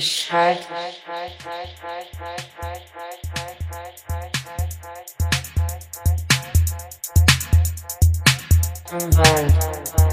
Schallt. Im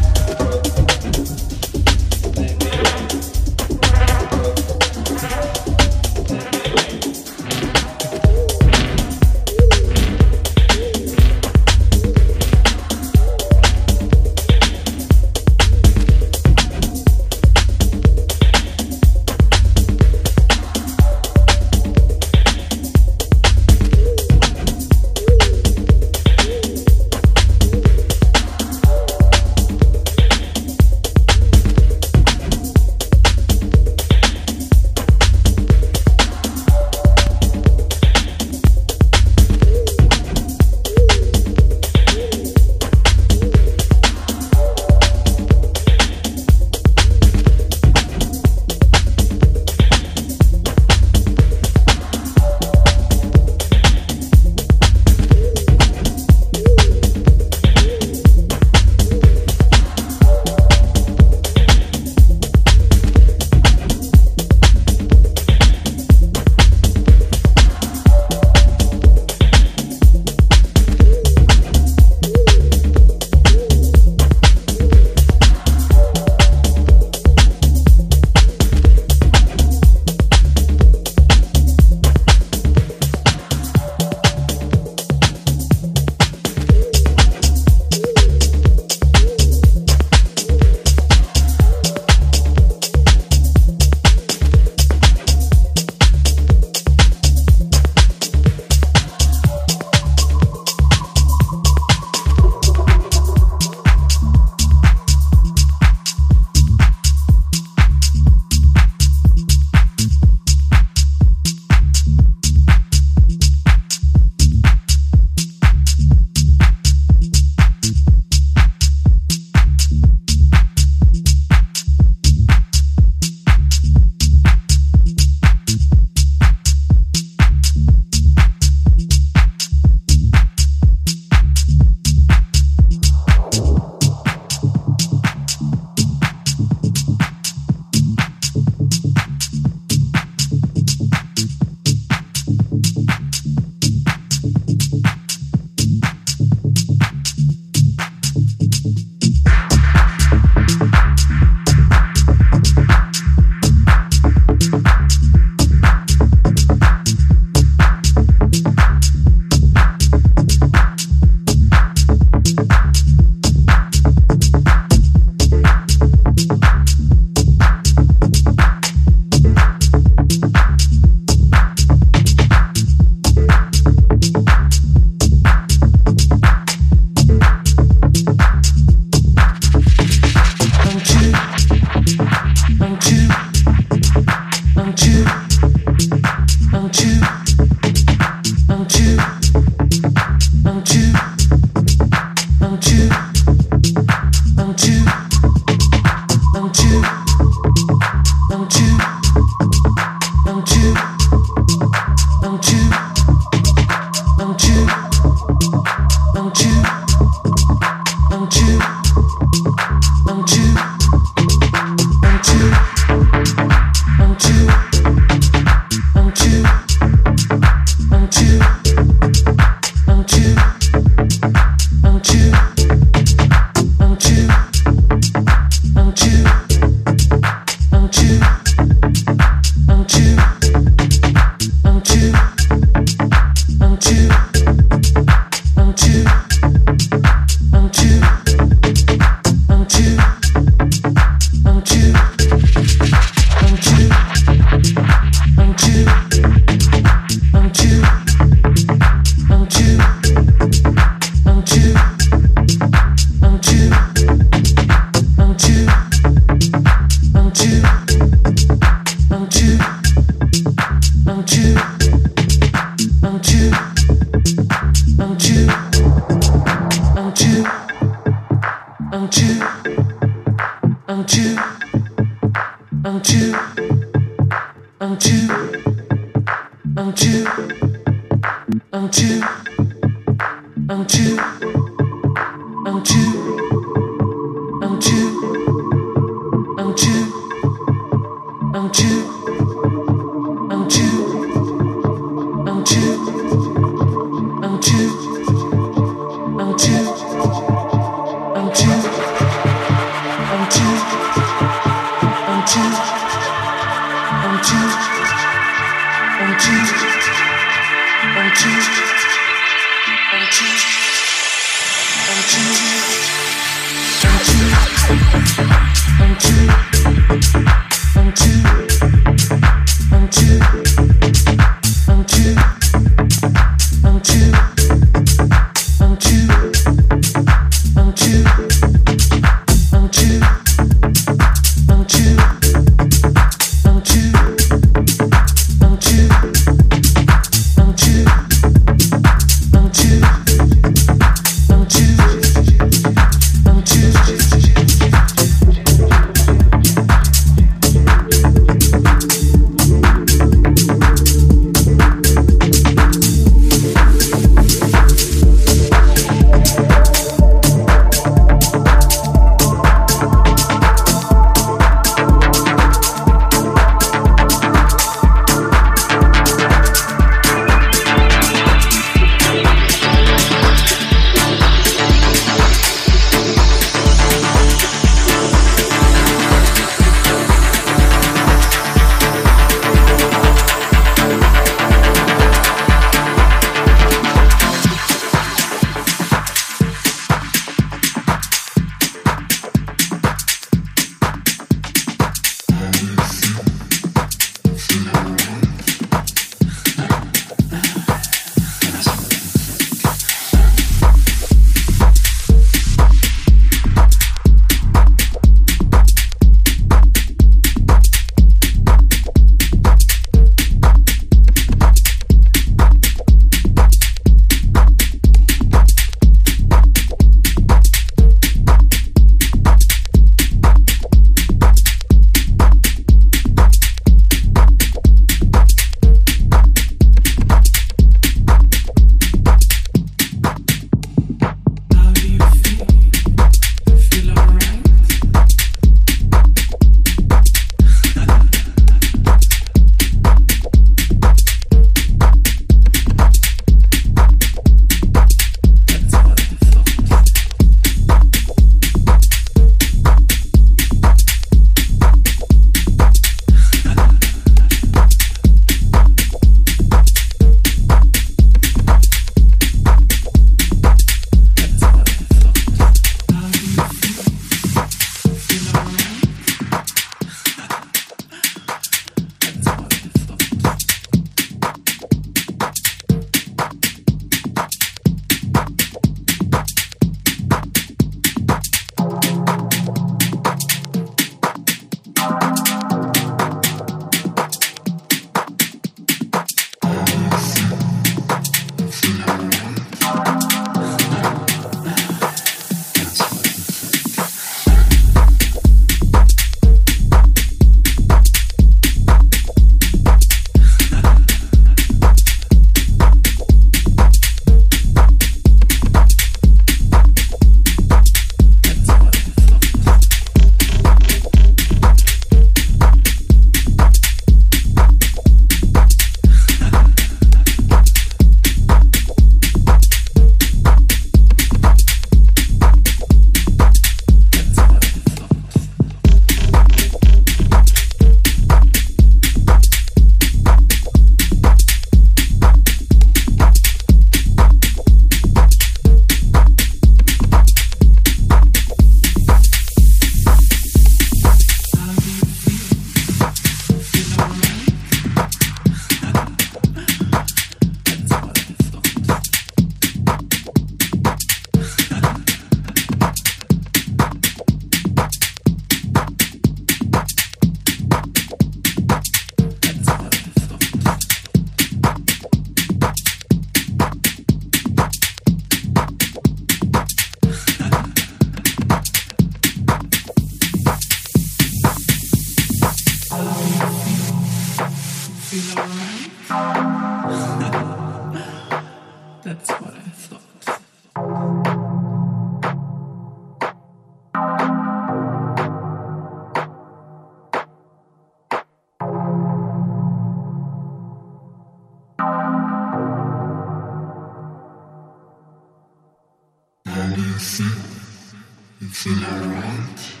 It's You feel alright?